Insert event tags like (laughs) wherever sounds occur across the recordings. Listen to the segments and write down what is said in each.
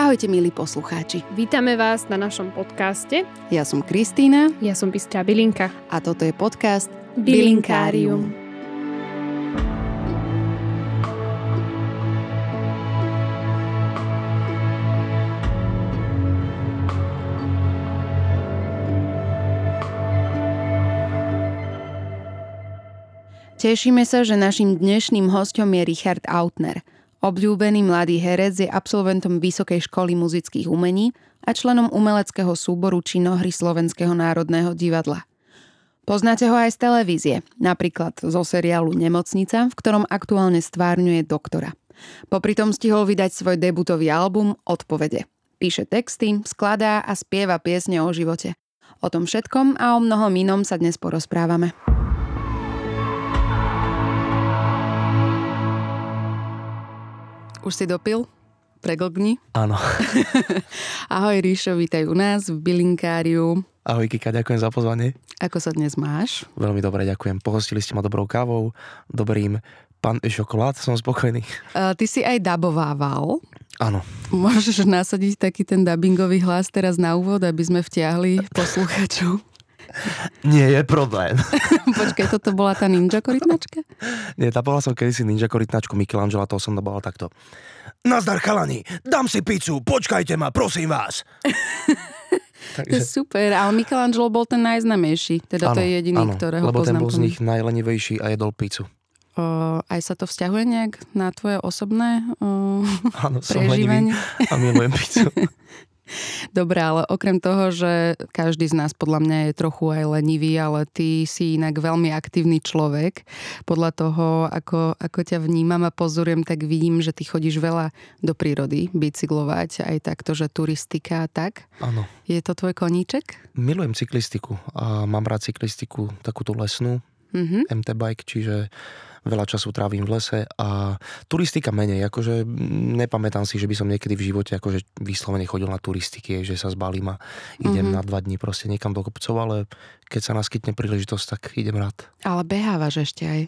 Ahojte milí poslucháči. Vítame vás na našom podcaste. Ja som Kristýna. Ja som Bystrá Bilinka. A toto je podcast Bilinkárium. Tešíme sa, že našim dnešným hostom je Richard Autner. Obľúbený mladý herec je absolventom Vysokej školy muzických umení a členom umeleckého súboru činohry Slovenského národného divadla. Poznáte ho aj z televízie, napríklad zo seriálu Nemocnica, v ktorom aktuálne stvárňuje doktora. Popri tom stihol vydať svoj debutový album Odpovede. Píše texty, skladá a spieva piesne o živote. O tom všetkom a o mnohom inom sa dnes porozprávame. Už si dopil? Preglgni? Áno. (laughs) Ahoj Ríšo, vítaj u nás v Bilinkáriu. Ahoj Kika, ďakujem za pozvanie. Ako sa dnes máš? Veľmi dobre, ďakujem. Pohostili ste ma dobrou kávou, dobrým pan šokolád, som spokojný. Uh, ty si aj dabovával. Áno. Môžeš nasadiť taký ten dubbingový hlas teraz na úvod, aby sme vtiahli posluchačov? Nie je problém. (laughs) Počkaj, toto bola tá ninja korytnačka? Nie, tá bola som kedysi ninja korytnačku Michelangela, to som daboval takto. Nazdar chalani, dám si pizzu, počkajte ma, prosím vás. (laughs) Takže... Super, ale Michelangelo bol ten najznamejší, teda ano, to je jediný, ano, ktorého lebo poznám. ten bol z nich najlenivejší a jedol pizzu. O, aj sa to vzťahuje nejak na tvoje osobné o, Áno, som lenivý a milujem pizzu. (laughs) (laughs) Dobre, ale okrem toho, že každý z nás podľa mňa je trochu aj lenivý, ale ty si inak veľmi aktívny človek. Podľa toho, ako, ako ťa vnímam a pozorujem, tak vidím, že ty chodíš veľa do prírody bicyklovať, aj takto, že turistika a tak. Áno. Je to tvoj koníček? Milujem cyklistiku a mám rád cyklistiku, takúto lesnú, mm-hmm. MT bike, čiže veľa času trávim v lese a turistika menej, akože nepamätám si, že by som niekedy v živote akože vyslovene chodil na turistiky, že sa zbalím a idem mm-hmm. na dva dní proste niekam do kopcov, ale keď sa naskytne príležitosť, tak idem rád. Ale behávaš ešte aj?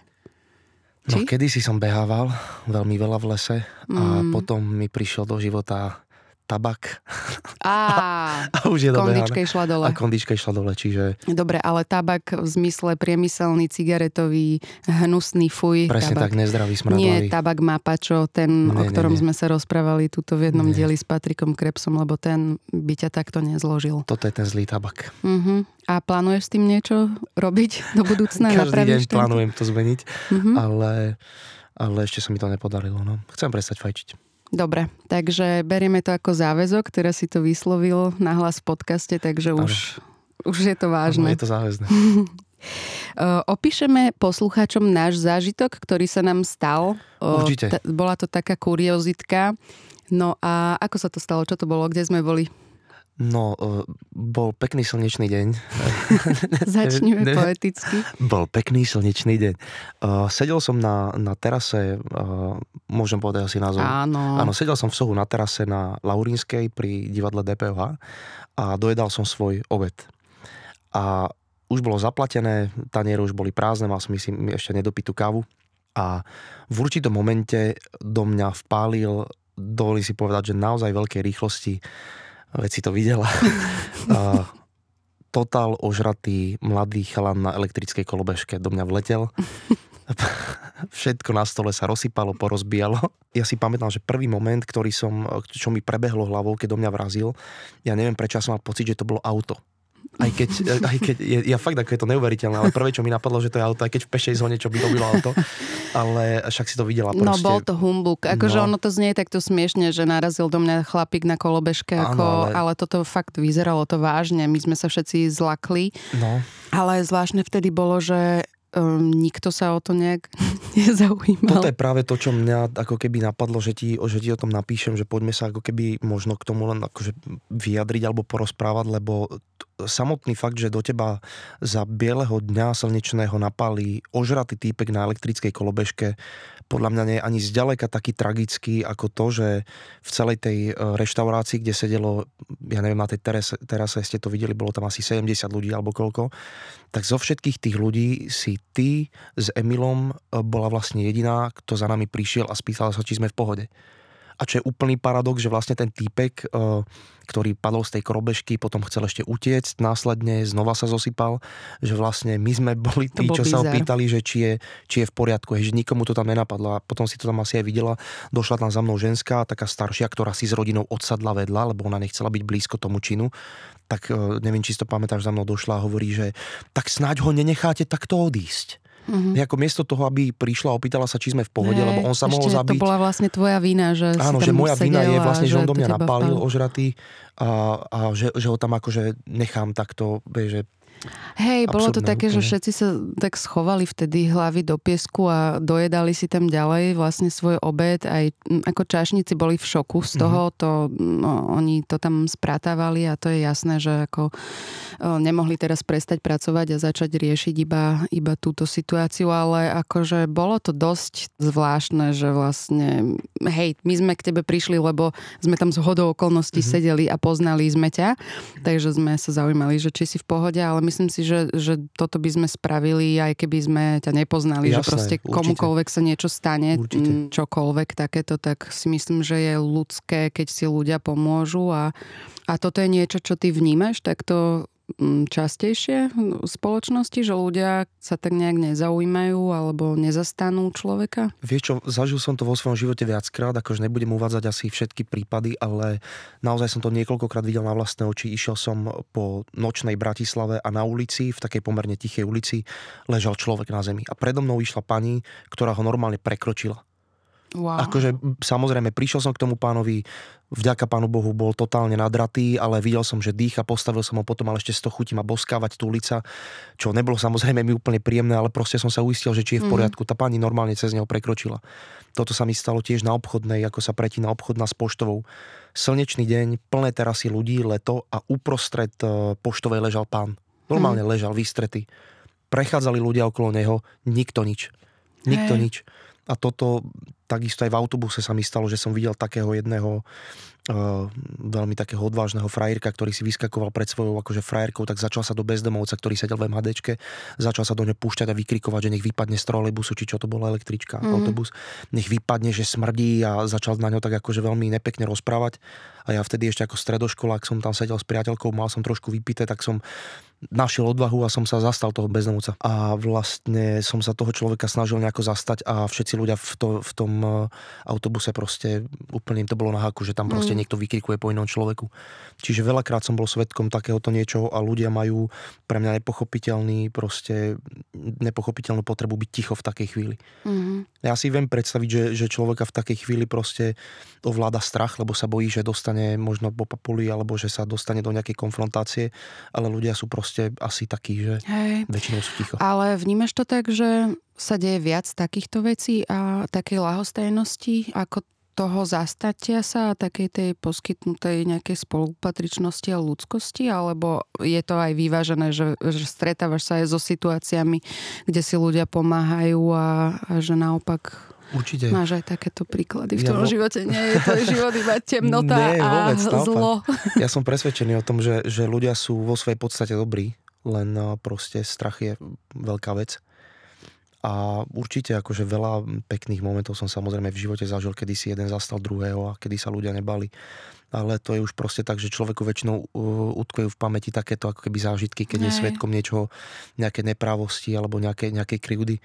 No, Či? No, kedy si som behával veľmi veľa v lese a mm. potom mi prišiel do života tabak. Á, (laughs) a už je kondička išla dole. A kondička išla dole, čiže... Dobre, ale tabak v zmysle priemyselný, cigaretový, hnusný fuj. Presne tabak. tak, nezdravý, smradlavý. Nie tabak pačo, ten, nie, o ktorom nie, nie. sme sa rozprávali tuto v jednom nie. dieli s Patrikom Krepsom, lebo ten by ťa takto nezložil. Toto je ten zlý tabak. Uh-huh. A plánuješ s tým niečo robiť do budúcna? (laughs) Každý deň plánujem to zmeniť, uh-huh. ale, ale ešte sa mi to nepodarilo. No. Chcem prestať fajčiť. Dobre, takže berieme to ako záväzok, teraz si to vyslovil na hlas v podcaste, takže už, už je to vážne. Ano, je to záväzné. (laughs) Opíšeme poslucháčom náš zážitok, ktorý sa nám stal. Určite. bola to taká kuriozitka. No a ako sa to stalo? Čo to bolo? Kde sme boli? No, e, bol pekný slnečný deň. (laughs) Začneme poeticky. Bol pekný slnečný deň. Uh, sedel som na, na terase, uh, môžem povedať asi názov. Áno. Áno, sedel som v sohu na terase na Laurínskej pri divadle DPH a dojedal som svoj obed. A už bolo zaplatené, taniere už boli prázdne, mal som myslím ešte nedopitú kávu. A v určitom momente do mňa vpálil, dovolí si povedať, že naozaj veľkej rýchlosti veď si to videla. (laughs) totál ožratý mladý chalan na elektrickej kolobežke do mňa vletel. (laughs) Všetko na stole sa rozsypalo, porozbijalo. Ja si pamätám, že prvý moment, ktorý som, čo mi prebehlo hlavou, keď do mňa vrazil, ja neviem prečo som mal pocit, že to bolo auto aj keď, aj keď je, ja fakt ako je to neuveriteľné, ale prvé, čo mi napadlo, že to je auto, aj keď v pešej zóne, čo by to bylo auto, ale však si to videla no, proste. No bol to humbuk, akože no. ono to znie takto smiešne, že narazil do mňa chlapík na kolobežke, ako, ale... ale toto fakt vyzeralo to vážne, my sme sa všetci zlakli, no. ale zvláštne vtedy bolo, že um, nikto sa o to nejak (laughs) nezaujímal. Toto je práve to, čo mňa ako keby napadlo, že ti, že ti o tom napíšem, že poďme sa ako keby možno k tomu len akože vyjadriť alebo porozprávať, lebo samotný fakt, že do teba za bieleho dňa slnečného napálí ožratý týpek na elektrickej kolobežke, podľa mňa nie je ani zďaleka taký tragický ako to, že v celej tej e, reštaurácii, kde sedelo, ja neviem, na tej terase, terase ste to videli, bolo tam asi 70 ľudí alebo koľko, tak zo všetkých tých ľudí si ty s Emilom e, bola vlastne jediná, kto za nami prišiel a spýtal sa, či sme v pohode. A čo je úplný paradox, že vlastne ten týpek, uh, ktorý padol z tej krobežky, potom chcel ešte utiecť, následne znova sa zosypal, že vlastne my sme boli tí, čo bizar. sa ho pýtali, že či je, či je v poriadku, hej, že nikomu to tam nenapadlo. A potom si to tam asi aj videla, došla tam za mnou ženská, taká staršia, ktorá si s rodinou odsadla vedľa, lebo ona nechcela byť blízko tomu činu tak uh, neviem, či si to pamätáš, za mnou došla a hovorí, že tak snáď ho nenecháte takto odísť. Mm-hmm. Ako miesto toho, aby prišla a opýtala sa, či sme v pohode, hey, lebo on sa mohol zabiť. to bola vlastne tvoja vina, že Áno, že moja vina je vlastne, že on do mňa napálil ožratý a, a že, že ho tam akože nechám takto, že Hej, bolo to také, úplne. že všetci sa tak schovali vtedy hlavy do piesku a dojedali si tam ďalej vlastne svoj obed. Aj ako čašníci boli v šoku z toho, mm-hmm. to, no, oni to tam sprátavali a to je jasné, že ako nemohli teraz prestať pracovať a začať riešiť iba, iba túto situáciu, ale akože bolo to dosť zvláštne, že vlastne, hej, my sme k tebe prišli, lebo sme tam z hodou okolností mm-hmm. sedeli a poznali sme ťa, takže sme sa zaujímali, že či si v pohode, ale my myslím si, že, že toto by sme spravili, aj keby sme ťa nepoznali, Jasné, že proste určite. komukoľvek sa niečo stane, určite. čokoľvek takéto, tak si myslím, že je ľudské, keď si ľudia pomôžu a, a toto je niečo, čo ty vnímaš, tak to častejšie v spoločnosti, že ľudia sa tak nejak nezaujímajú alebo nezastanú človeka? Vieš čo, zažil som to vo svojom živote viackrát, akože nebudem uvádzať asi všetky prípady, ale naozaj som to niekoľkokrát videl na vlastné oči. Išiel som po nočnej Bratislave a na ulici, v takej pomerne tichej ulici, ležal človek na zemi. A predo mnou išla pani, ktorá ho normálne prekročila. Wow. Akože samozrejme, prišiel som k tomu pánovi, vďaka pánu Bohu bol totálne nadratý, ale videl som, že dýcha, postavil som ho potom, ale ešte z toho chutí ma boskávať tú ulica, čo nebolo samozrejme mi úplne príjemné, ale proste som sa uistil, že či je v mhm. poriadku. Mm. Tá pani normálne cez neho prekročila. Toto sa mi stalo tiež na obchodnej, ako sa pretína obchodná s poštovou. Slnečný deň, plné terasy ľudí, leto a uprostred e, poštovej ležal pán. Normálne mm. ležal, vystretý. Prechádzali ľudia okolo neho, nikto nič. Nikto hey. nič. A toto takisto aj v autobuse sa mi stalo, že som videl takého jedného uh, veľmi takého odvážneho frajerka, ktorý si vyskakoval pred svojou akože frajerkou, tak začal sa do bezdomovca, ktorý sedel v MHDčke, začal sa do ňo púšťať a vykrikovať, že nech vypadne z trolejbusu, či čo to bola električka, mm. autobus, nech vypadne, že smrdí a začal na ňo tak akože veľmi nepekne rozprávať. A ja vtedy ešte ako stredoškolák som tam sedel s priateľkou, mal som trošku vypité, tak som našiel odvahu a som sa zastal toho bezdomovca. A vlastne som sa toho človeka snažil nejako zastať a všetci ľudia v, to, v tom e, autobuse proste úplne im to bolo na haku, že tam proste mm. niekto vykrikuje po inom človeku. Čiže veľakrát som bol svetkom takéhoto niečoho a ľudia majú pre mňa nepochopiteľný proste nepochopiteľnú potrebu byť ticho v takej chvíli. Mm. Ja si viem predstaviť, že, že človeka v takej chvíli proste ovláda strach, lebo sa bojí, že dostane možno po papuli alebo že sa dostane do nejakej konfrontácie, ale ľudia sú proste proste asi taký, že Hej. väčšinou sú ticho. Ale vnímaš to tak, že sa deje viac takýchto vecí a takej lahostajnosti, ako toho zastatia sa a takej tej poskytnutej nejakej spolupatričnosti a ľudskosti, alebo je to aj vyvážené, že, že stretávaš sa aj so situáciami, kde si ľudia pomáhajú a, a že naopak Určite. Máš aj takéto príklady v tom ja, živote. Nie je tvoj (laughs) život iba temnota Nie, a vôbec, zlo. Ja som presvedčený o tom, že, že ľudia sú vo svojej podstate dobrí, len no, proste strach je veľká vec. A určite akože veľa pekných momentov som samozrejme v živote zažil, kedy si jeden zastal druhého a kedy sa ľudia nebali. Ale to je už proste tak, že človeku väčšinou uh, utkvejú v pamäti takéto ako keby zážitky, keď Nej. je svetkom niečoho, nejaké neprávosti alebo nejaké, nejakej krivdy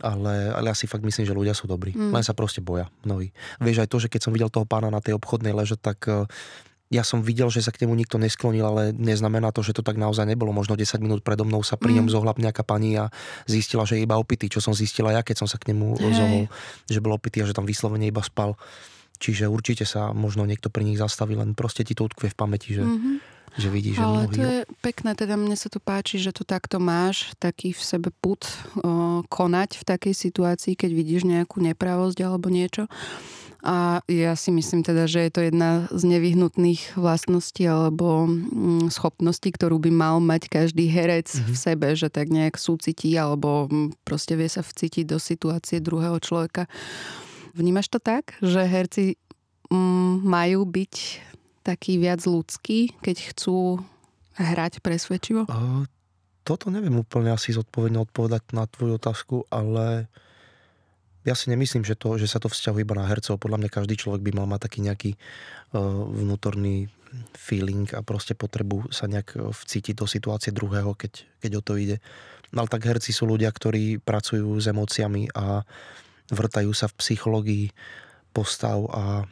ale, ale ja si fakt myslím, že ľudia sú dobrí. Mm. Len sa proste boja mnohí. Vieš aj to, že keď som videl toho pána na tej obchodnej leže, tak eh, ja som videl, že sa k nemu nikto nesklonil, ale neznamená to, že to tak naozaj nebolo. Možno 10 minút predo mnou sa pri ňom mm. zohľad nejaká pani a zistila, že je iba opitý, čo som zistila ja, keď som sa k nemu zohol, že bol opitý a že tam vyslovene iba spal. Čiže určite sa možno niekto pri nich zastaví, len proste ti to utkvie v pamäti, že, mm-hmm že vidíš, že Ale to je pekné, teda mne sa to páči, že to takto máš, taký v sebe put o, konať v takej situácii, keď vidíš nejakú nepravosť alebo niečo. A ja si myslím teda, že je to jedna z nevyhnutných vlastností alebo mm, schopností, ktorú by mal mať každý herec mm-hmm. v mhm. sebe, že tak nejak súcití alebo mm, proste vie sa vcítiť do situácie druhého človeka. Vnímaš to tak, že herci mm, majú byť taký viac ľudský, keď chcú hrať presvedčivo? Uh, toto neviem úplne asi zodpovedne odpovedať na tvoju otázku, ale ja si nemyslím, že, to, že sa to vzťahuje iba na hercov. Podľa mňa každý človek by mal mať taký nejaký uh, vnútorný feeling a proste potrebu sa nejak vcítiť do situácie druhého, keď, keď o to ide. No ale tak herci sú ľudia, ktorí pracujú s emóciami a vrtajú sa v psychológii postav a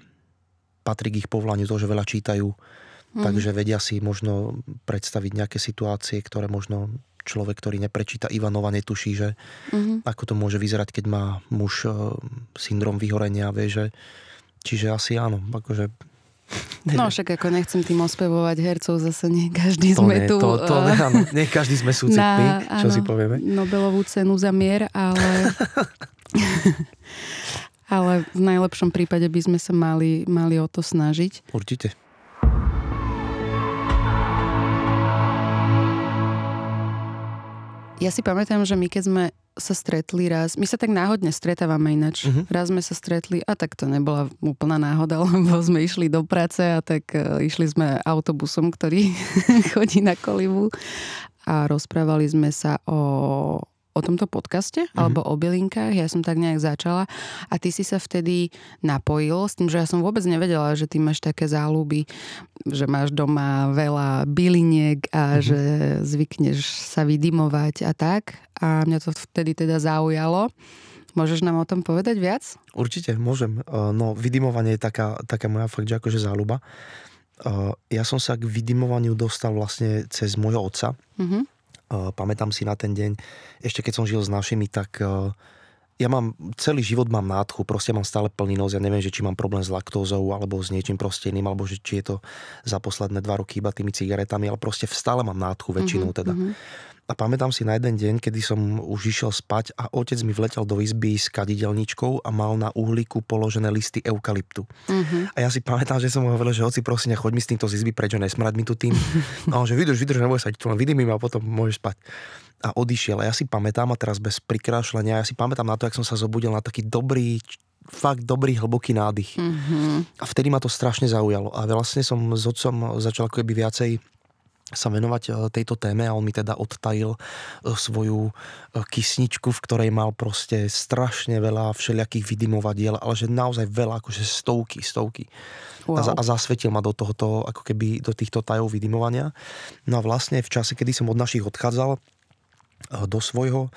patrí k ich povolaniu to, že veľa čítajú, mm. takže vedia si možno predstaviť nejaké situácie, ktoré možno človek, ktorý neprečíta Ivanova, netuší, že mm-hmm. ako to môže vyzerať, keď má muž uh, syndrom vyhorenia, vie, že čiže asi áno, akože No však ako nechcem tým ospevovať hercov, zase nie každý to sme nie, tu. To, to, uh, áno, nie každý sme súcitní, čo áno, si povieme. Nobelovú cenu za mier, ale... (laughs) ale v najlepšom prípade by sme sa mali, mali o to snažiť. Určite. Ja si pamätám, že my keď sme sa stretli raz, my sa tak náhodne stretávame ináč. Uh-huh. Raz sme sa stretli a tak to nebola úplná náhoda, (laughs) lebo sme išli do práce a tak uh, išli sme autobusom, ktorý (laughs) chodí na kolivu a rozprávali sme sa o o tomto podcaste mm-hmm. alebo o bylinkách. Ja som tak nejak začala a ty si sa vtedy napojil s tým, že ja som vôbec nevedela, že ty máš také záľuby, že máš doma veľa byliniek a mm-hmm. že zvykneš sa vydimovať a tak. A mňa to vtedy teda zaujalo. Môžeš nám o tom povedať viac? Určite, môžem. No, vydimovanie je taká, taká moja fakt, že akože záľuba. Ja som sa k vydimovaniu dostal vlastne cez môjho otca. Mm-hmm pamätám si na ten deň, ešte keď som žil s našimi, tak e, ja mám, celý život mám nádchu, proste mám stále plný nos, ja neviem, že či mám problém s laktózou, alebo s niečím proste iným, alebo že či je to za posledné dva roky iba tými cigaretami, ale proste stále mám nádchu väčšinou mhm, teda. Mm-hmm. A pamätám si na jeden deň, kedy som už išiel spať a otec mi vletel do izby s kadidelničkou a mal na uhlíku položené listy eukalyptu. Mm-hmm. A ja si pamätám, že som mu hovoril, že oci prosím, choď mi s týmto z izby preč, nesmrať mi tu tým. (laughs) A on, že vydrž, vydrž, neboj sa, tu len vydymím a potom môžeš spať. A odišiel. A ja si pamätám, a teraz bez prikrášľania, ja si pamätám na to, jak som sa zobudil na taký dobrý, fakt dobrý, hlboký nádych. Mm-hmm. A vtedy ma to strašne zaujalo. A vlastne som s otcom začal ako keby viacej sa venovať e, tejto téme a on mi teda odtajil e, svoju e, kysničku, v ktorej mal proste strašne veľa všelijakých vydimovadiel, ale že naozaj veľa, akože stovky, stovky. Wow. A, a zasvetil ma do tohoto, ako keby do týchto tajov vydimovania. No a vlastne v čase, kedy som od našich odchádzal do svojho,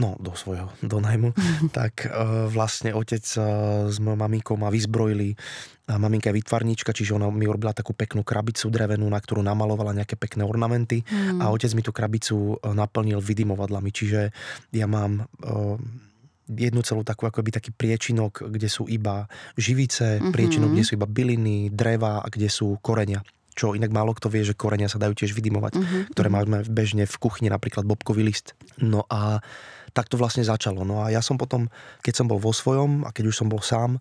no do svojho, do najmu, (laughs) tak uh, vlastne otec uh, s mojou maminkou ma vyzbrojili. A maminka je vytvarníčka, čiže ona mi urobila takú peknú krabicu drevenú, na ktorú namalovala nejaké pekné ornamenty mm. a otec mi tú krabicu uh, naplnil vydimovadlami, čiže ja mám uh, jednu celú takú akoby taký priečinok, kde sú iba živice, mm-hmm. priečinok, kde sú iba byliny, dreva a kde sú korenia čo inak málo kto vie, že korenia sa dajú tiež vydimovať, uh-huh. ktoré máme bežne v kuchyni, napríklad bobkový list. No a tak to vlastne začalo. No a ja som potom, keď som bol vo svojom a keď už som bol sám,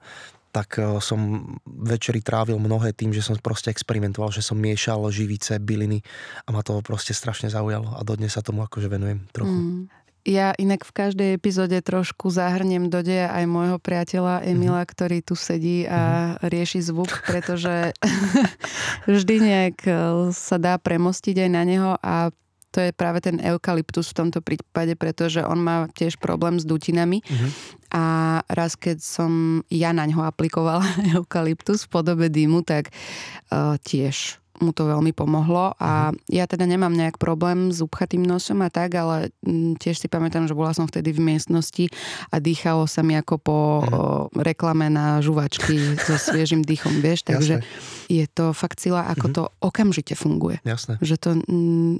tak e, som večeri trávil mnohé tým, že som proste experimentoval, že som miešal živice, byliny a ma to proste strašne zaujalo a dodnes sa tomu akože venujem trochu. Mm. Ja inak v každej epizóde trošku zahrnem do deja aj môjho priateľa Emila, mm-hmm. ktorý tu sedí a mm-hmm. rieši zvuk, pretože (laughs) vždy nejak e, sa dá premostiť aj na neho a to je práve ten eukalyptus v tomto prípade, pretože on má tiež problém s dutinami. Mm-hmm. A raz, keď som ja na ňo aplikovala (laughs) eukalyptus v podobe dymu, tak uh, tiež mu to veľmi pomohlo a uh-huh. ja teda nemám nejak problém s upchatým nosom a tak, ale mm, tiež si pamätám, že bola som vtedy v miestnosti a dýchalo sa mi ako po uh-huh. o, reklame na žuvačky so sviežým dýchom, (laughs) vieš, takže Jasne. je to fakt sila, ako uh-huh. to okamžite funguje. Jasne. Že to mm,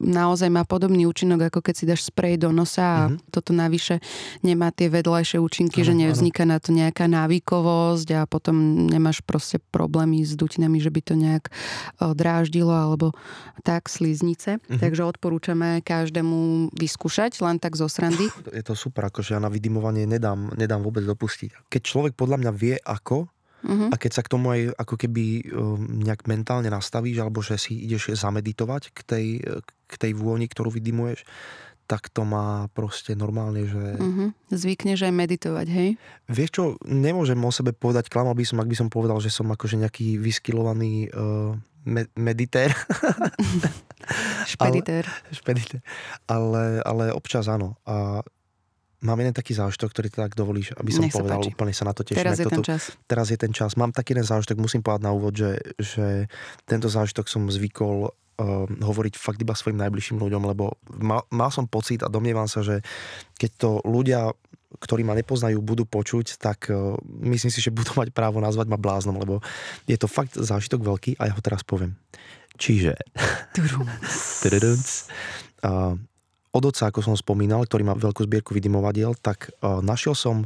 naozaj má podobný účinok, ako keď si dáš sprej do nosa a uh-huh. toto navyše nemá tie vedľajšie účinky, uh-huh, že nevzniká uh-huh. na to nejaká návykovosť a potom nemáš proste problémy s dutinami, že by to nejak dráždilo alebo tak sliznice. Uh-huh. Takže odporúčame každému vyskúšať, len tak zo srandy. (laughs) Je to super, akože ja na vydimovanie nedám, nedám vôbec dopustiť. Keď človek podľa mňa vie ako, Uh-huh. A keď sa k tomu aj ako keby um, nejak mentálne nastavíš, alebo že si ideš zameditovať k tej, k tej vôni, ktorú vydimuješ, tak to má proste normálne, že... Uh-huh. Zvykneš aj meditovať, hej? Vieš čo, nemôžem o sebe povedať, klamal by som, ak by som povedal, že som akože nejaký vyskilovaný uh, me- meditér. špeditér. (laughs) ale, špeditér. Ale, ale občas áno. A mám jeden taký zážitok, ktorý tak dovolíš, aby som Nech sa povedal, páči. úplne sa na to teším. Teraz je jak ten toto- čas. teraz je ten čas. Mám taký jeden zážitok, musím povedať na úvod, že, že tento zážitok som zvykol uh, hovoriť fakt iba svojim najbližším ľuďom, lebo mal, mal som pocit a domnievam sa, že keď to ľudia ktorí ma nepoznajú, budú počuť, tak uh, myslím si, že budú mať právo nazvať ma bláznom, lebo je to fakt zážitok veľký a ja ho teraz poviem. Čiže. Uh, (laughs) od otca, ako som spomínal, ktorý má veľkú zbierku vydimovadiel, tak uh, našiel som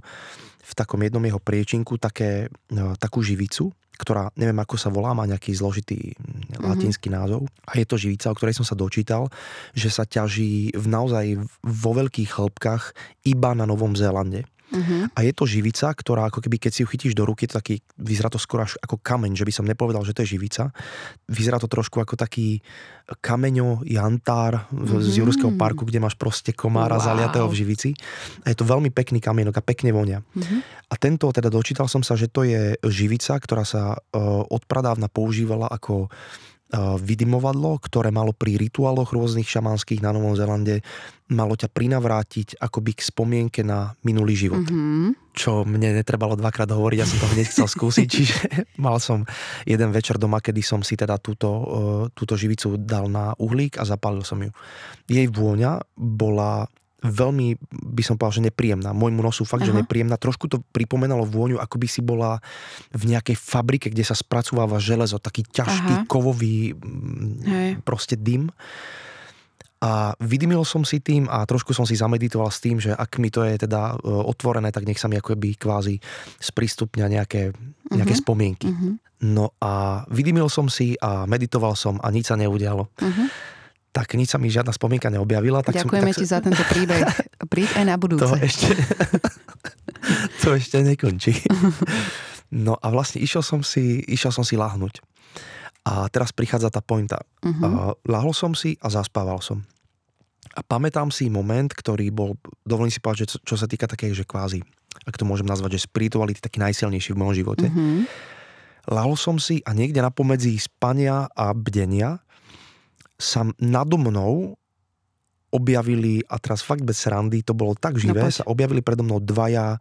v takom jednom jeho priečinku také, uh, takú živicu, ktorá, neviem ako sa volá, má nejaký zložitý mm, latinský názov. A je to živica, o ktorej som sa dočítal, že sa ťaží v naozaj vo veľkých hĺbkach iba na Novom Zélande. Uh-huh. A je to živica, ktorá ako keby keď si ju chytíš do ruky, to taký, vyzerá to skoro až ako kameň, že by som nepovedal, že to je živica. Vyzerá to trošku ako taký kameňo jantár mm-hmm. z Jurského parku, kde máš proste komára Wow. zaliatého v živici. A je to veľmi pekný kamienok a pekne vonia. Uh-huh. A tento, teda dočítal som sa, že to je živica, ktorá sa uh, odpradávna používala ako vydimovadlo, ktoré malo pri rituáloch rôznych šamanských na Novom Zélande malo ťa prinavrátiť akoby k spomienke na minulý život Uh-huh. čo mne netrebalo dvakrát hovoriť, ja som to hneď chcel skúsiť, (laughs) čiže mal som jeden večer doma, kedy som si teda túto, eh, túto živicu dal na uhlík a zapálil som ju. Jej vôňa bola veľmi, by som povedal, že nepríjemná. Môjmu nosu fakt, Aha. že nepríjemná. Trošku to pripomenalo vôňu, ako by si bola v nejakej fabrike, kde sa spracováva železo, taký ťažký, Aha. kovový mm, Hej. proste dym. A vydymil som si tým a trošku som si zameditoval s tým, že ak mi to je teda e, otvorené, tak nech sa mi akoby kvázi sprístupňa nejaké, nejaké Mhm. spomienky. Uh-huh. No a vydymil som si a meditoval som a nič sa neudialo. Uh-huh. Tak nič sa mi žiadna spomienka neobjavila. Tak Ďakujeme som, tak ti za tento (laughs) príbeh. Príď aj na budúce. to ešte, (laughs) to ešte nekončí. (laughs) No a vlastne išiel som si, išiel som si lahnúť. A teraz prichádza tá pointa. Uh-huh. Uh, lahol som si a zaspával som. A pamätám si moment, ktorý bol, dovolím si povedať, že čo, čo sa týka takej, že kvázi, ak to môžem nazvať, že spirituality taký najsilnejší v mojom živote. Uh-huh. Lahol som si a niekde na pomedzi spania a bdenia sa nado mnou objavili, a teraz fakt bez srandy, to bolo tak živé, poď. sa objavili predo mnou dvaja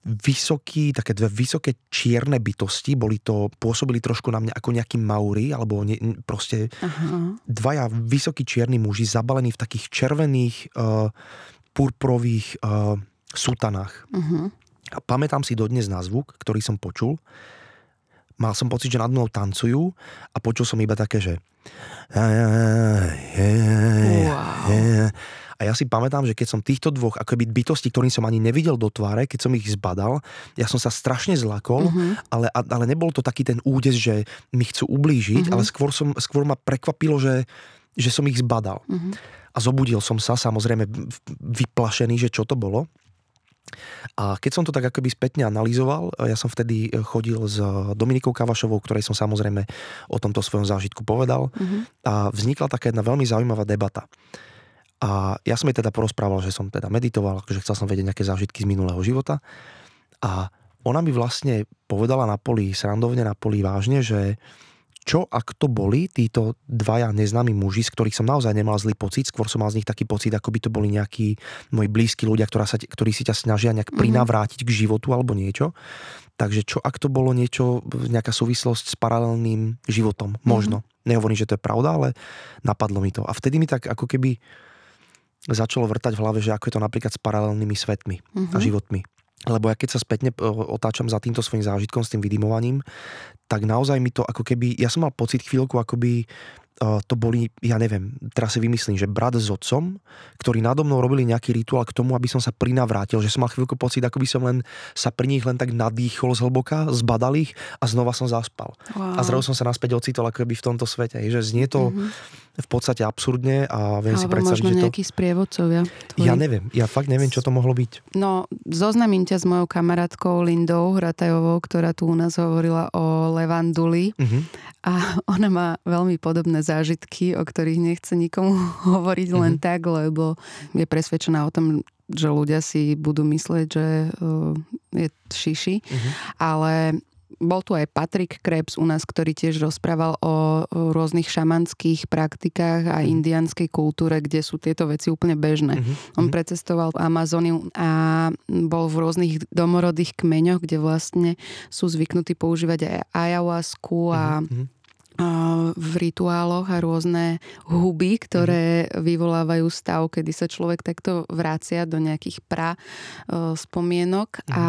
vysokí, také dve vysoké čierne bytosti, boli to, pôsobili trošku na mňa ako nejakí mauri, alebo ne, proste Aha. dvaja vysokí čierni muži zabalení v takých červených uh, purpurových uh, sutanách. Uh-huh. A pamätám si dodnes názvuk, ktorý som počul. Mal som pocit, že nad mnou tancujú a počul som iba také, že Wow. a ja si pamätám, že keď som týchto dvoch akoby bytostí, ktorým som ani nevidel do tváre, keď som ich zbadal, ja som sa strašne zlakol, Uh-huh. ale, ale nebol to taký ten údes, že mi chcú ublížiť, Mhm. ale skôr, som, skôr ma prekvapilo, že, že som ich zbadal. Uh-huh. A zobudil som sa, samozrejme vyplašený, že čo to bolo. A keď som to tak akoby spätne analyzoval, ja som vtedy chodil s Dominikou Kavašovou, ktorej som samozrejme o tomto svojom zážitku povedal. Uh-huh. A vznikla taká jedna veľmi zaujímavá debata. A ja som jej teda porozprával, že som teda meditoval, že chcel som vedieť nejaké zážitky z minulého života. A ona mi vlastne povedala na poli, srandovne na poli vážne, že čo ak to boli títo dvaja neznámi muži, z ktorých som naozaj nemal zlý pocit, skôr som mal z nich taký pocit, ako by to boli nejakí moji blízki ľudia, ktorá sa, ktorí si ťa snažia nejak Mhm. prinavrátiť k životu alebo niečo. Takže čo ak to bolo niečo, nejaká súvislosť s paralelným životom? Možno. Nehovorím, že to je pravda, ale napadlo mi to. A vtedy mi tak ako keby začalo vrtať v hlave, že ako je to napríklad s paralelnými svetmi a Mhm. životmi. Lebo ja keď sa spätne o, otáčam za týmto svojim zážitkom s tým vydymovaním, tak naozaj mi to ako keby, ja som mal pocit chvíľku, ako by uh, to boli, ja neviem, teraz si vymyslím, že brat s otcom, ktorí nado mnou robili nejaký rituál k tomu, aby som sa prinavrátil, že som mal chvíľku pocit, ako by som len sa pri nich len tak nadýchol zhlboka, zbadal ich a znova som zaspal. Wow. A zrazu som sa naspäť ocitol ako keby v tomto svete. Že znie to Mhm. v podstate absurdne a viem si Alebo predstaviť, možno že to... nejakí sprievodcovia. tvoji. Ja neviem, ja fakt neviem, čo to mohlo byť. No, zoznamím ťa s mojou kamarátkou Lindou Hratajovou, ktorá tu u nás hovorila o Levanduli Mhm. A ona má veľmi podobné zážitky, o ktorých nechce nikomu (laughs) hovoriť len Mhm. tak, lebo je presvedčená o tom, že ľudia si budú myslieť, že uh, je šiši. Mhm. Ale bol tu aj Patrick Krebs u nás, ktorý tiež rozprával o, rôznych šamanských praktikách a mm. indianskej kultúre, kde sú tieto veci úplne bežné. Mm-hmm. On mm-hmm. precestoval Amazóniu a bol v rôznych domorodých kmeňoch, kde vlastne sú zvyknutí používať aj ayahuasku a mm-hmm v rituáloch a rôzne huby, ktoré vyvolávajú stav, kedy sa človek takto vracia do nejakých pra spomienok mm-hmm. a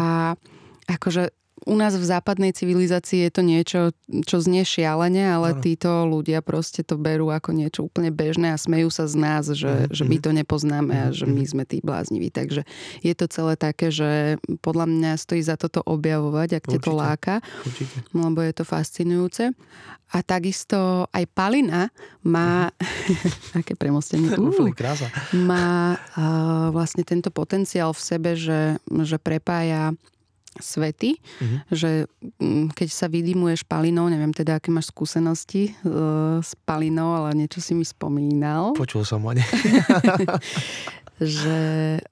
akože u nás v západnej civilizácii je to niečo, čo znie šialene, ale ano. títo ľudia proste to berú ako niečo úplne bežné a smejú sa z nás, že, mm-hmm. že my to nepoznáme a že my mhm. sme tí blázniví. Takže je to celé také, že podľa mňa stojí za toto objavovať, ak ťa to láka, Určite. lebo je to fascinujúce. A takisto aj Palina má, uh-huh. (laughs) aké premostenie, (laughs) uh, má uh, vlastne tento potenciál v sebe, že, že prepája svety, uh-huh. že mm, keď sa vydimuješ palinou, neviem teda, aké máš skúsenosti uh, s palinou, ale niečo si mi spomínal. Počul som o ne. (laughs) že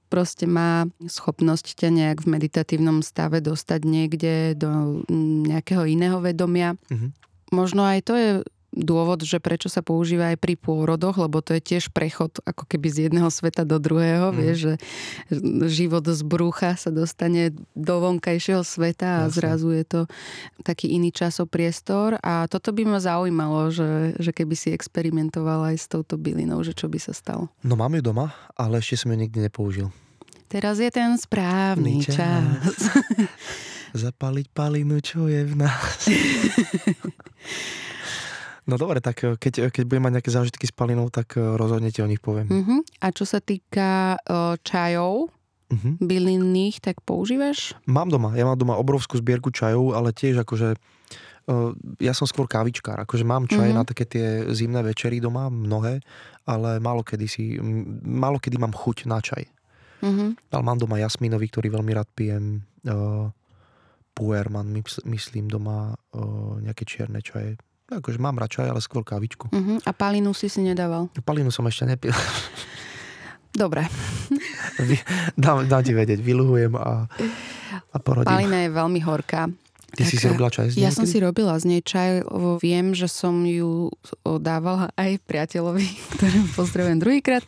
proste má schopnosť ťa nejak v meditatívnom stave dostať niekde do mm, nejakého iného vedomia. Uh-huh možno aj to je dôvod, že prečo sa používa aj pri pôrodoch, lebo to je tiež prechod ako keby z jedného sveta do druhého, mm. vieš, že život z brucha sa dostane do vonkajšieho sveta a Jasne. zrazu je to taký iný časopriestor a toto by ma zaujímalo, že, že keby si experimentoval aj s touto bylinou, že čo by sa stalo. No mám ju doma, ale ešte som ju nikdy nepoužil. Teraz je ten správny čas. čas. (laughs) Zapaliť palinu, čo je v nás. (laughs) No dobre, tak eh, keď, eh, keď budem mať nejaké zážitky s palinou, tak eh, rozhodne ti o nich poviem. Uh-huh. A čo sa týka uh, čajov, uh-huh. bylinných, tak používaš? Mám doma, ja mám doma obrovskú zbierku čajov, ale tiež akože uh, ja som skôr kávičkár, akože mám čaj uh-huh. na také tie zimné večery doma, mnohé, ale málo kedy si, málo kedy mám chuť na čaj. Uh-huh. Ale mám doma jasminový, ktorý veľmi rád pijem. Uh, Puerman, myslím doma uh, nejaké čierne čaje. Akože mám rád čaj, ale skôr kávičku. Uh-huh. A palinu si si nedával? Palinu som ešte nepil. Dobre. (laughs) dám, dám ti vedieť, vyluhujem a, a porodím. Palina je veľmi horká. Ty si si robila čaj z nej? Ja som si robila z nej čaj. Viem, že som ju dávala aj priateľovi, (laughs) ktorým pozdravujem druhýkrát.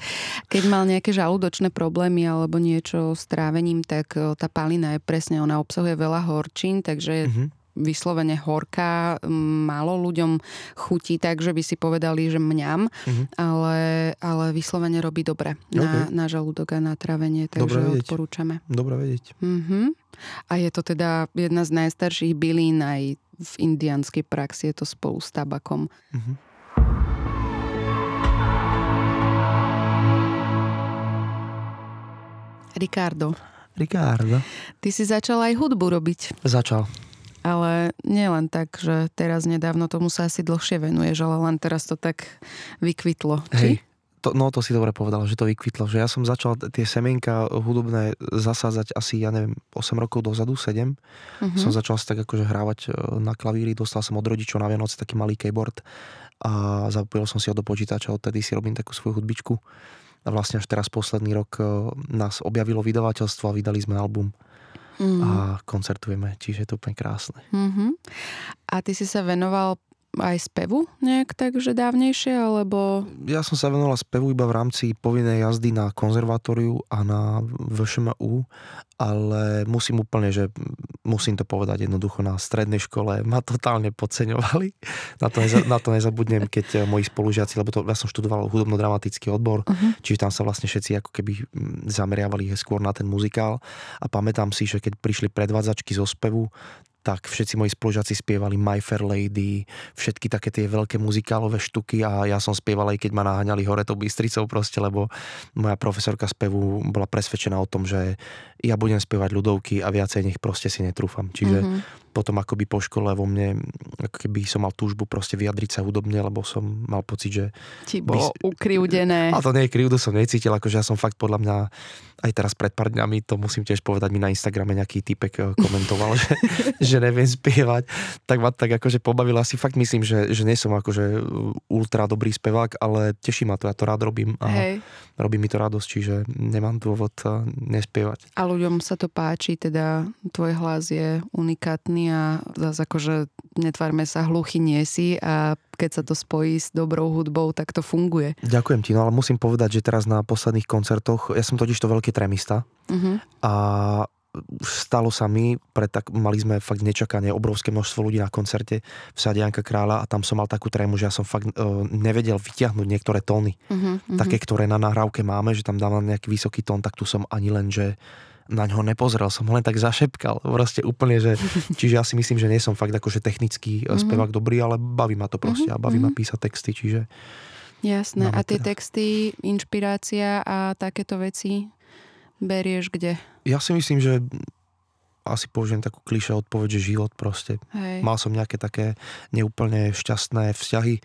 Keď mal nejaké žalúdočné problémy alebo niečo s trávením, tak tá palina je presne, ona obsahuje veľa horčín, takže mm-hmm vyslovene horká, málo ľuďom chutí tak, že by si povedali, že mňam, uh-huh. ale, ale vyslovene robí dobre okay. na, na žalúdok a na trávenie, takže Dobre odporúčame. Dobre vedieť. Uh-huh. A je to teda jedna z najstarších bylín aj v indianskej praxi, je to spolu s tabakom. Uh-huh. Ricardo. Ricardo. Ty si začal aj hudbu robiť. Začal ale nie len tak, že teraz nedávno tomu sa asi dlhšie venuješ, ale len teraz to tak vykvitlo. Či? Hej, to, no to si dobre povedal, že to vykvitlo. Že ja som začal tie semienka hudobné zasádzať asi, ja neviem, 8 rokov dozadu, 7. Uh-huh. Som začal si tak akože hrávať e, na klavíri, dostal som od rodičov na Vianoce taký malý keyboard a zapojil som si ho do počítača, odtedy si robím takú svoju hudbičku. A vlastne až teraz posledný rok e, nás objavilo vydavateľstvo a vydali sme album mm. a koncertujeme, čiže je to úplne krásne. Mm-hmm. A ty si sa venoval aj spevu nejak takže dávnejšie, alebo... Ja som sa venoval spevu iba v rámci povinnej jazdy na konzervatóriu a na VŠMU, ale musím úplne, že musím to povedať jednoducho na strednej škole, ma totálne podceňovali. Na to, neza, na to nezabudnem, keď moji spolužiaci, lebo to, ja som študoval hudobno-dramatický odbor, uh-huh. čiže tam sa vlastne všetci ako keby zameriavali skôr na ten muzikál a pamätám si, že keď prišli predvádzačky zo spevu, tak všetci moji spolužiaci spievali My Fair Lady, všetky také tie veľké muzikálové štuky a ja som spieval aj keď ma naháňali hore tou Bystricou proste, lebo moja profesorka spevu bola presvedčená o tom, že ja budem spievať ľudovky a viacej nech proste si netrúfam. Čiže mm-hmm potom akoby po škole vo mne, ako keby som mal túžbu proste vyjadriť sa hudobne, lebo som mal pocit, že... Ti bolo by... ukriúdené. A to nie je krivdu, som necítil, akože ja som fakt podľa mňa, aj teraz pred pár dňami, to musím tiež povedať, mi na Instagrame nejaký typek eh, komentoval, že, (laughs) že neviem spievať, tak ma tak akože pobavilo. Asi fakt myslím, že, že nie som akože ultra dobrý spevák, ale teší ma to, ja to rád robím. A, Hej. Robí mi to radosť, čiže nemám dôvod uh, nespievať. A ľuďom sa to páči, teda tvoj hlas je unikátny a zase akože netvárme sa, hluchy nie si a keď sa to spojí s dobrou hudbou, tak to funguje. Ďakujem ti, no ale musím povedať, že teraz na posledných koncertoch, ja som totiž to veľký tremista Uh-huh. a stalo sa mi, pre tak, mali sme fakt nečakanie obrovské množstvo ľudí na koncerte v Sade Janka Kráľa a tam som mal takú trému, že ja som fakt uh, nevedel vyťahnuť niektoré tóny, Uh-huh. také, ktoré na nahrávke máme, že tam dávam nejaký vysoký tón, tak tu som ani len, že na ňo nepozrel, som ho len tak zašepkal. Proste úplne, že... (laughs) Čiže ja si myslím, že nie som fakt akože technický mm-hmm. spevák dobrý, ale baví ma to proste a baví ma písať texty, čiže... Jasné. Máme A tie teda. texty, inšpirácia a takéto veci berieš kde? Ja si myslím, že asi použijem takú kliše odpoveď, že život proste. Hej. Mal som nejaké také neúplne šťastné vzťahy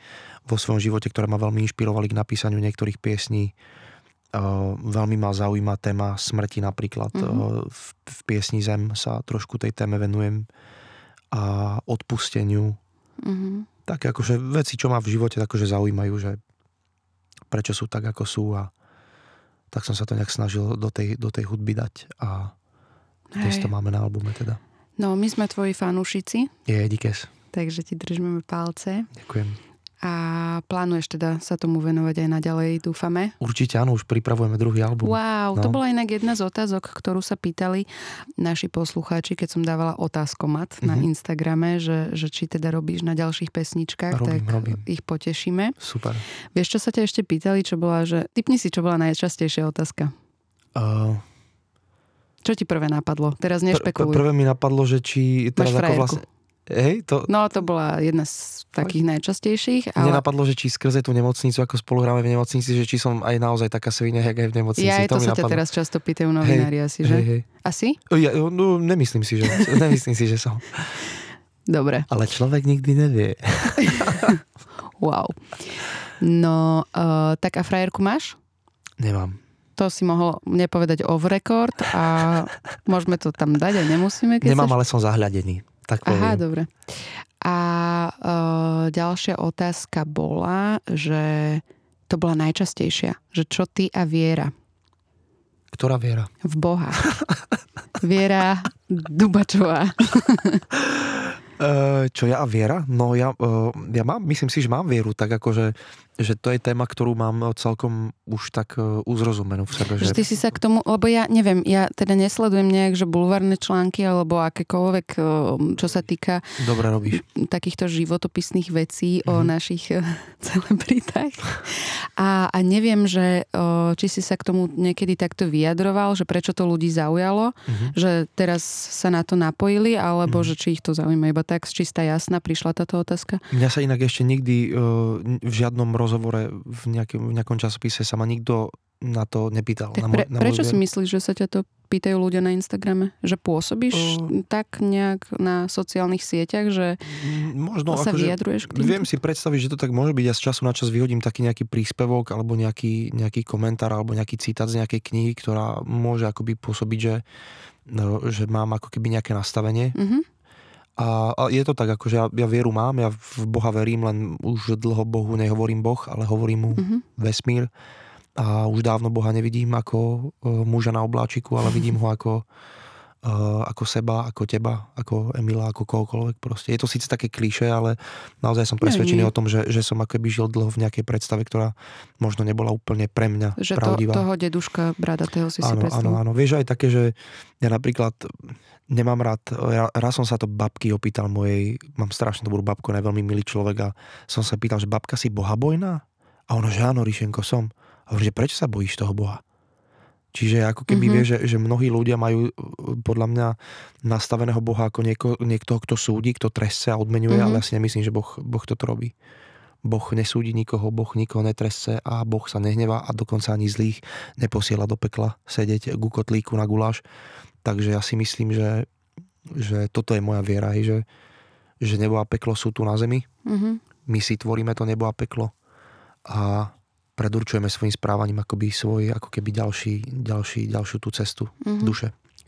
vo svojom živote, ktoré ma veľmi inšpirovali k napísaniu niektorých piesní. Uh, veľmi ma zaujíma téma smrti napríklad. Mhm. Uh, v, v piesni Zem sa trošku tej téme venujem a odpusteniu. Uh-huh. Také akože veci, čo ma v živote akože zaujímajú, že prečo sú tak, ako sú a tak som sa to nejak snažil do tej, do tej hudby dať a dnes to máme na albume teda. No, my sme tvoji fanúšici, Je, díkes. takže ti držíme palce. Ďakujem. A plánuješ teda sa tomu venovať aj naďalej, dúfame. Určite áno, už pripravujeme druhý album. Wow, to No. bola inak jedna z otázok, ktorú sa pýtali naši poslucháči, keď som dávala otázkomat na Mhm. Instagrame, že, že či teda robíš na ďalších pesničkách, Robím, tak robím. ich potešíme. Super. Vieš, čo sa ťa ešte pýtali, čo bola, že typni si, čo bola najčastejšia otázka. Uh, Čo ti prvé napadlo? Teraz pr- nešpekuluj. prvé mi napadlo, že či Máš teraz ako frajerku. vlastne... Hej, to No, to bola jedna z takých najčastejších, ale... mne napadlo, že či skrze tú nemocnicu, ako spolu hráme v nemocnici, že či som aj naozaj taká svinia, jak aj v nemocnici. ja aj to, mi sa ťa napadlo. teraz často pýtajú novinári asi, že? Hej, hej. Asi? Ja, no, nemyslím si, že, (laughs) nemyslím si, že som. Dobre, Ale človek nikdy nevie. (laughs) wow. No, uh, tak a frajerku máš? Nemám. To si mohol nepovedať off record a (laughs) môžeme to tam dať a nemusíme, keď Nemám, chceš. ale som zahľadený. Tak Aha, poviem. dobre. A uh, ďalšia otázka bola, že to bola najčastejšia, že čo ty a Viera Ktorá viera? v Boha. Viera Dubačová. Uh, (laughs) čo ja a viera? No ja, uh, ja mám, myslím si, že mám vieru, tak akože že to je téma, ktorú mám celkom už tak uh, uzrozumenú v sebe. Že ty si sa k tomu, lebo ja neviem, ja teda nesledujem nejak, že bulvárne články alebo akékoľvek, eh, čo sa týka Dobre robíš. takýchto životopisných vecí mm-hmm. o Mhm. našich eh, (laughs) celebritách. A, a neviem, že či si sa k tomu niekedy takto vyjadroval, že prečo to ľudí zaujalo, Mhm. že teraz sa na to napojili, alebo Mhm. že či ich to zaujíma iba tak čistá jasná prišla táto otázka. Mňa sa inak ešte nikdy v žiadnom rozhovore v nejakom, v nejakom časopise sa ma nikto na to nepýtal. Tak na pre, môj- na prečo môj si myslíš, že sa ťa to pýtajú ľudia na Instagrame? Že pôsobíš O- tak nejak na sociálnych sieťach, že Mm, Možno sa akože, vyjadruješ k tým? Viem si predstaviť, že to tak môže byť. Ja z času na čas vyhodím taký nejaký príspevok alebo nejaký, nejaký komentár alebo nejaký citát z nejakej knihy, ktorá môže akoby pôsobiť, že, no, že mám ako keby nejaké nastavenie. Mhm. A, a je to tak, akože ja, ja vieru mám, ja v Boha verím, len už dlho Bohu nehovorím Boh, ale hovorím mu Mhm. vesmír. A už dávno Boha nevidím ako uh, muža na obláčiku, ale vidím ho ako, uh, ako seba, ako teba, ako Emila, ako kohokoľvek proste. Je to síce také klíše, ale naozaj som presvedčený nie. o tom, že, že som akoby žil dlho v nejakej predstave, ktorá možno nebola úplne pre mňa Že to, pravdivá. toho deduška bradatého si si Áno, áno, predstavil. áno. Vieš aj také, že ja napríklad nemám rád, raz som sa to babky opýtal mojej, mám strašne dobrú babku, ona je veľmi milý človek a som sa pýtal, že babka si bohabojná? A ona, že áno, Ríšenko, som. A hovorím, že prečo sa bojíš toho Boha? Čiže ako keby Mhm. mm-hmm. vieš, že, že mnohí ľudia majú uh, podľa mňa nastaveného Boha ako nieko, niekto, kto súdi, kto trestce a odmenuje, Mhm. mm-hmm. ale ja si nemyslím, že boh, boh toto robí. Boh nesúdi nikoho, Boh nikoho netresce a Boh sa nehnevá a dokonca ani zlých neposiela do pekla sedieť ku kotlíku na guláš. Takže ja si myslím, že, že toto je moja viera, hej, že, že nebo a peklo sú tu na zemi. Mhm. My si tvoríme to nebo a peklo a predurčujeme svojim správaním akoby svoj, ako keby ďalší, ďalší, ďalšiu tú cestu Mhm. duše.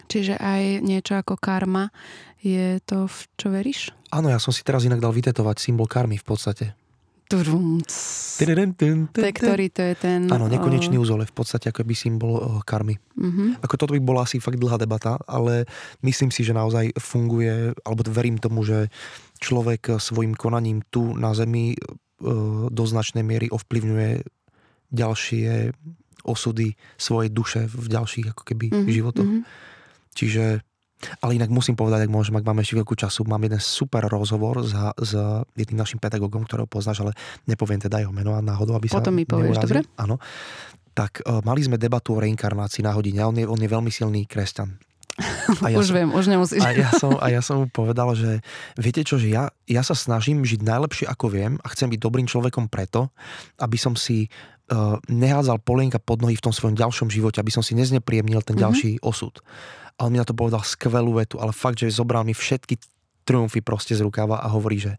Čiže aj niečo ako karma je to, v čo veríš? Áno, ja som si teraz inak dal vytetovať symbol karmy v podstate. To je ktorý, to je ten... Áno, nekonečný úzol je v podstate ako by symbol karmy. mhm. Ako toto by bola asi fakt dlhá debata, ale myslím si, že naozaj funguje, alebo verím tomu, že človek svojim konaním tu na Zemi eh, do značnej miery ovplyvňuje ďalšie osudy svojej duše v ďalších ako keby Mhm, životoch. mhm. Čiže, ale inak musím povedať, ak môžem, ak máme ešte chvíľku času, mám jeden super rozhovor s, s jedným našim pedagógom, ktorého poznáš, ale nepoviem teda jeho meno a náhodou, aby Potom sa mi povieš, neurazil. dobre? Áno. Tak uh, mali sme debatu o reinkarnácii na hodine on je, on je veľmi silný kresťan. (laughs) A už som, viem, už nemusíš. a ja, som, a ja som mu povedal, že viete čo, že ja, ja sa snažím žiť najlepšie ako viem a chcem byť dobrým človekom preto, aby som si uh, nehádzal polienka pod nohy v tom svojom ďalšom živote, aby som si neznepríjemnil ten Mhm. ďalší osud. On mi na to povedal skvelú vetu, ale fakt, že zobral mi všetky triumfy proste z rukáva a hovorí, že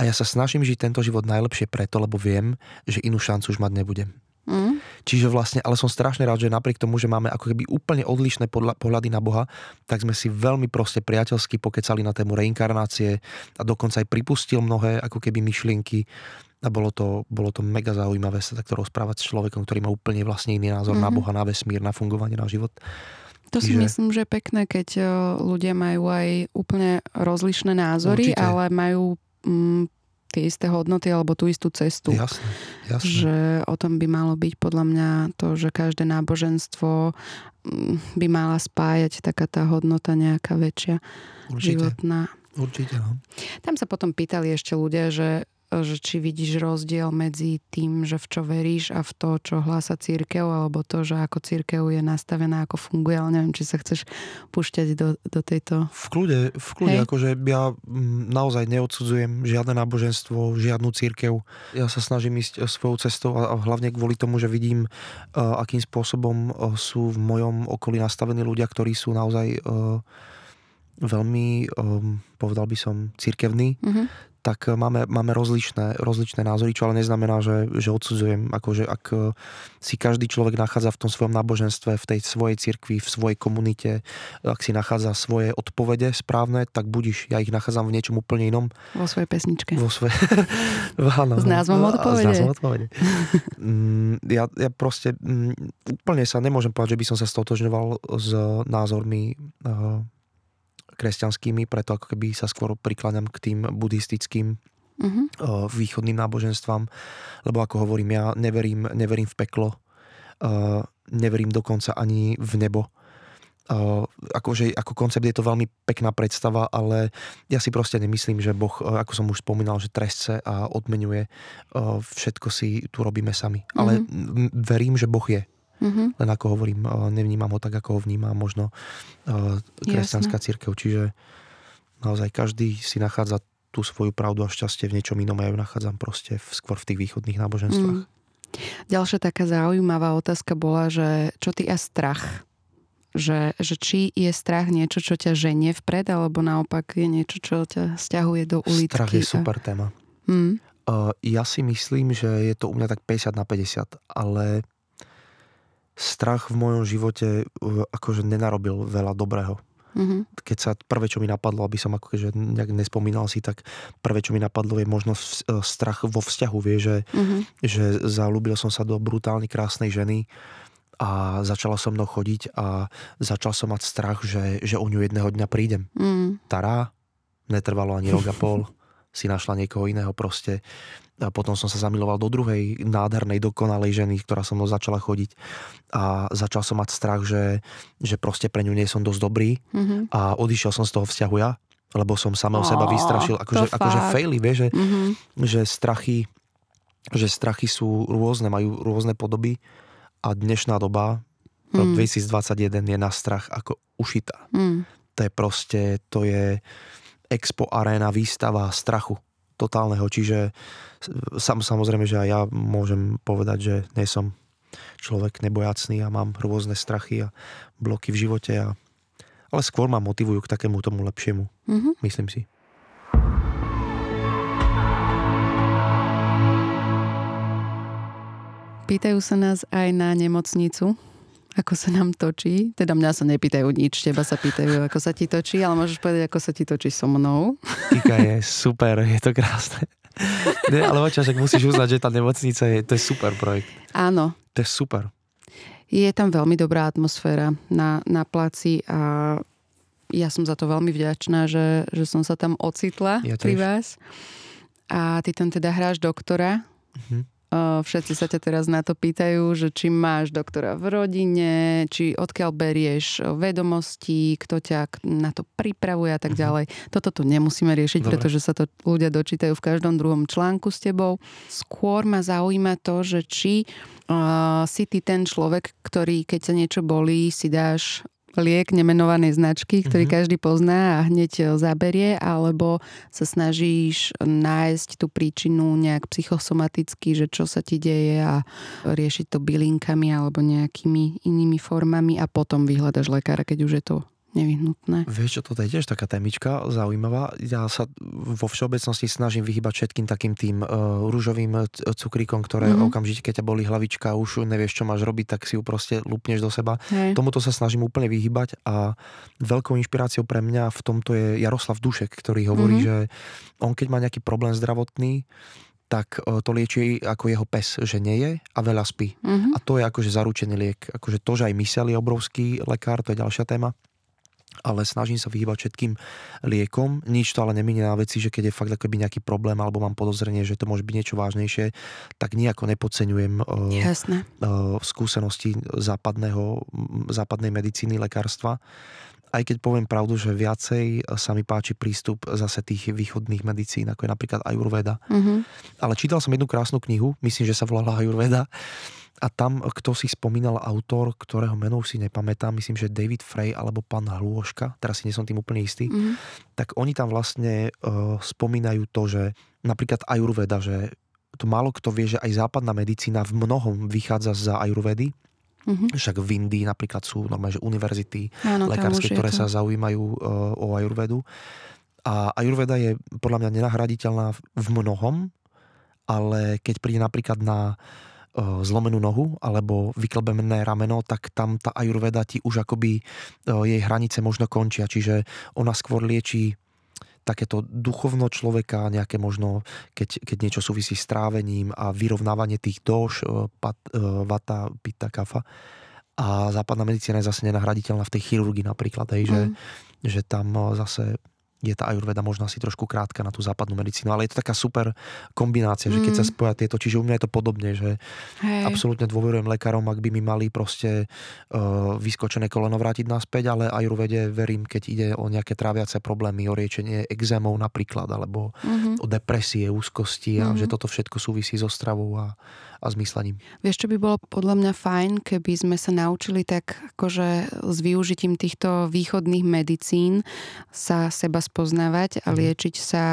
a ja sa snažím žiť tento život najlepšie preto, lebo viem, že inú šancu už mať nebudem. Mm? Čiže vlastne, ale som strašne rád, že napriek tomu, že máme ako keby úplne odlišné pohľady na Boha, tak sme si veľmi proste priateľsky pokecali na tému reinkarnácie a dokonca aj pripustil mnohé ako keby myšlienky a bolo to, bolo to mega zaujímavé sa takto rozprávať s človekom, ktorý má úplne vlastne iný názor mm-hmm. na Mhm. Boha, na vesmír, na fungovanie, na život. To si Čiže- myslím, že je pekné, keď o, ľudia majú aj úplne rozlišné názory, Určite. ale majú mm, tie isté hodnoty alebo tú istú cestu. Jasné, jasné. Že o tom by malo byť podľa mňa to, že každé náboženstvo mm, by mala spájať taká tá hodnota nejaká väčšia, Určite, životná. určite. No. Tam sa potom pýtali ešte ľudia, že, že či vidíš rozdiel medzi tým, že v čo veríš a v to, čo hlása církev, alebo to, že ako církev je nastavená, ako funguje, ale neviem, či sa chceš púšťať do, do tejto... V kľude, v kľude Hej. akože ja mm, naozaj neodsudzujem žiadne náboženstvo, žiadnu církev. Ja sa snažím ísť e, svojou cestou a hlavne kvôli tomu, že vidím, e, akým spôsobom e, sú v mojom okolí nastavení ľudia, ktorí sú naozaj veľmi, e, povedal by som, církevní, Mhm. Tak e, máme, máme rozličné, rozličné názory, čo ale neznamená, že, že odsudzujem. Akože ak e, si každý človek nachádza v tom svojom náboženstve, v tej svojej cirkvi, v svojej komunite, ak si nachádza svoje odpovede správne, tak budiš. Ja ich nachádzam v niečom úplne inom. Vo svojej pesničke. Vo svoje... (laughs) Áno, S názvom odpovede. S názvom odpovede. Mm, ja, ja proste mm, úplne sa nemôžem povedať, že by som sa stotožňoval s názormi uh, kresťanskými, preto ako keby sa skôr prikláňam k tým buddhistickým Mhm. uh, východným náboženstvám, lebo ako hovorím, ja neverím, neverím v peklo, uh, neverím dokonca ani v nebo. Uh, akože, ako koncept je to veľmi pekná predstava, ale ja si proste nemyslím, že Boh, uh, ako som už spomínal, že trestce a odmenuje, uh, všetko si tu robíme sami. Ale mm verím, že Boh je. Mhm. Len ako hovorím, nevnímam ho tak, ako ho vníma možno uh, kresťanská církev. Čiže naozaj každý si nachádza tú svoju pravdu a šťastie v niečom inom a ja ju nachádzam proste v, skôr v tých východných náboženstvách. Mm. Ďalšia taká zaujímavá otázka bola, že čo ty a strach? Že, že či je strach niečo, čo ťa ženie vpred, alebo naopak je niečo, čo ťa stiahuje do uličky. Strach je super téma. A... Mm. Uh, ja si myslím, že je to u mňa tak 50 na 50, ale strach v mojom živote uh, akože nenarobil veľa dobrého. Mhm. keď sa prvé, čo mi napadlo, aby som akože nejak nespomínal si, tak prvé, čo mi napadlo je možno v- e, strach vo vzťahu, vie, že, Mhm. že zalúbil som sa do brutálne krásnej ženy a začala so mnou chodiť a začal som mať strach, že, že o ňu jedného dňa prídem. Mm. Tará, netrvalo ani rok a pol, (laughs) si našla niekoho iného proste. A potom som sa zamiloval do druhej nádhernej, dokonalej ženy, ktorá so mnou začala chodiť. A začal som mať strach, že, že proste pre ňu nie som dosť dobrý Mhm. a odišiel som z toho vzťahu ja, lebo som samého seba vystrašil. Akože, akože faily, vieš, že, Mhm. že strachy že strachy sú rôzne, majú rôzne podoby a dnešná doba, rok Mm. 2021 je na strach ako ušitá. Mm. To je proste, to je expo aréna, výstava strachu totálneho, čiže sam, samozrejme, že aj ja môžem povedať, že nie som človek nebojacný a mám rôzne strachy a bloky v živote, a, ale skôr ma motivujú k takému tomu lepšiemu, Mhm. myslím si. Pýtajú sa nás aj na nemocnicu, ako sa nám točí. Teda mňa sa nepýtajú nič, teba sa pýtajú, ako sa ti točí, ale môžeš povedať, ako sa ti točí so mnou. Kika je super, je to krásne. Nie, ale Vača, však musíš uznať, že tá nemocnica je, to je super projekt. Áno. To je super. Je tam veľmi dobrá atmosféra na, na placi a ja som za to veľmi vďačná, že, že som sa tam ocitla Ja pri vás. A ty tam teda hráš doktora. Mhm. Všetci sa ťa teraz na to pýtajú, že či máš doktora v rodine, či odkiaľ berieš vedomosti, kto ťa na to pripravuje a tak ďalej. Toto tu nemusíme riešiť, Dobre. pretože sa to ľudia dočítajú v každom druhom článku s tebou. Skôr ma zaujíma to, že či uh, si ty ten človek, ktorý keď sa niečo bolí, si dáš liek nemenovanej značky, ktorý Mhm. každý pozná a hneď e, zaberie, alebo sa snažíš nájsť tú príčinu nejak psychosomaticky, že čo sa ti deje a riešiť to bylinkami alebo nejakými inými formami a potom vyhľadaš lekára, keď už je to nevyhnutné. Vieš čo, toto je tiež taká témička zaujímavá. Ja sa vo všeobecnosti snažím vyhybať všetkým takým tým uh, rúžovým c- cukríkom, ktoré Mhm. mm-hmm. okamžite, keď ťa boli hlavička, už nevieš, čo máš robiť, tak si ju proste lupneš do seba. Hej. Tomuto sa snažím úplne vyhybať a veľkou inšpiráciou pre mňa v tomto je Jaroslav Dušek, ktorý hovorí, Mhm. mm-hmm. že on keď má nejaký problém zdravotný, tak e, to lieči ako jeho pes, že nie je a veľa spí. Mhm. A to je akože zaručený liek. Akože to, že aj mysel je obrovský lekár, to je ďalšia téma. Ale snažím sa vyhýbať všetkým liekom. Nič to ale neminie na veci, že keď je fakt akoby nejaký problém alebo mám podozrenie, že to môže byť niečo vážnejšie, tak nejako nepodceňujem eh, Jasné. eh, skúsenosti západného, západnej medicíny, lekárstva. Aj keď poviem pravdu, že viacej sa mi páči prístup zase tých východných medicín, ako je napríklad Ayurveda. Mhm. Ale čítal som jednu krásnu knihu, myslím, že sa volala Ayurveda. A tam, kto si spomínal autor, ktorého meno už si nepamätám, myslím, že David Frey alebo pán Hlôška, teraz si nie som tým úplne istý, Mhm. tak oni tam vlastne uh, spomínajú to, že napríklad Ayurveda, že to málo kto vie, že aj západná medicína v mnohom vychádza za Ayurvedy. Mhm. Však v Indii napríklad sú normálne, že univerzity Áno, lekárske, ktoré to. sa zaujímajú uh, o Ayurvedu. A Ayurveda je podľa mňa nenahraditeľná v mnohom, ale keď príde napríklad na uh, zlomenú nohu alebo vyklbené rameno, tak tam tá Ayurveda ti už akoby uh, jej hranice možno končia. Čiže ona skôr lieči takéto duchovno človeka, nejaké možno, keď, keď niečo súvisí s trávením a vyrovnávanie tých doš, uh, pat, vata, pita, kafa. A západná medicína je zase nenahraditeľná v tej chirurgii napríklad, hej, že, Mhm. že tam zase je tá ajurveda možno asi trošku krátka na tú západnú medicínu, ale je to taká super kombinácia, že keď sa Mm. spoja tieto, čiže u mňa je to podobne, že Hej. absolútne dôverujem lekárom, ak by mi mali proste uh, vyskočené koleno vrátiť naspäť, ale ajurvede verím, keď ide o nejaké tráviace problémy, o riečenie exémov napríklad, alebo Mhm. o depresie, úzkosti a Mhm. že toto všetko súvisí so stravou a, a s myslením. Vieš, čo by bolo podľa mňa fajn, keby sme sa naučili tak akože s využitím týchto východných medicín sa seba spoznávať a Mhm. liečiť sa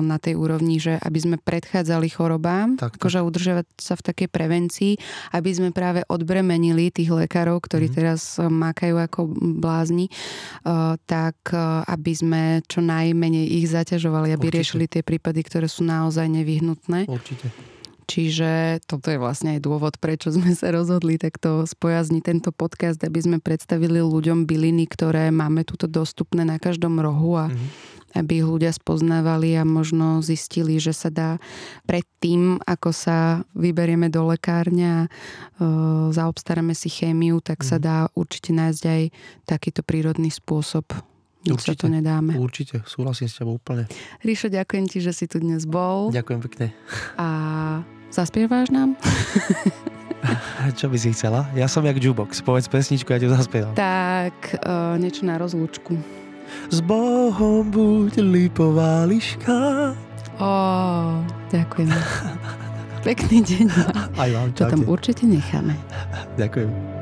na tej úrovni, že aby sme predchádzali chorobám, Tak, tak. akože udržovať sa v takej prevencii, aby sme práve odbremenili tých lekárov, ktorí Mhm. teraz mákajú ako blázni, tak aby sme čo najmenej ich zaťažovali, aby Určite. riešili tie prípady, ktoré sú naozaj nevyhnutné. Určite. Čiže toto je vlastne aj dôvod, prečo sme sa rozhodli takto spojazniť tento podcast, aby sme predstavili ľuďom byliny, ktoré máme tuto dostupné na každom rohu a Mhm. aby ich ľudia spoznávali a možno zistili, že sa dá pred tým, ako sa vyberieme do lekárňa, e, zaobstaráme si chémiu, tak sa Mhm. dá určite nájsť aj takýto prírodný spôsob. Nič Určite. to nedáme. Určite, súhlasím s tebou úplne. Ríšo, ďakujem ti, že si tu dnes bol Ďakujem pekne. a zaspieváš nám? (laughs) Čo by si chcela? Ja som jak jukebox. Povedz pesničku, ja ti zaspievam. Tak, uh, niečo na rozlúčku. S Bohom buď lipová liška. Ó, ďakujem. (laughs) Pekný deň. Aj vám, To tam čaute. určite necháme. Ďakujem.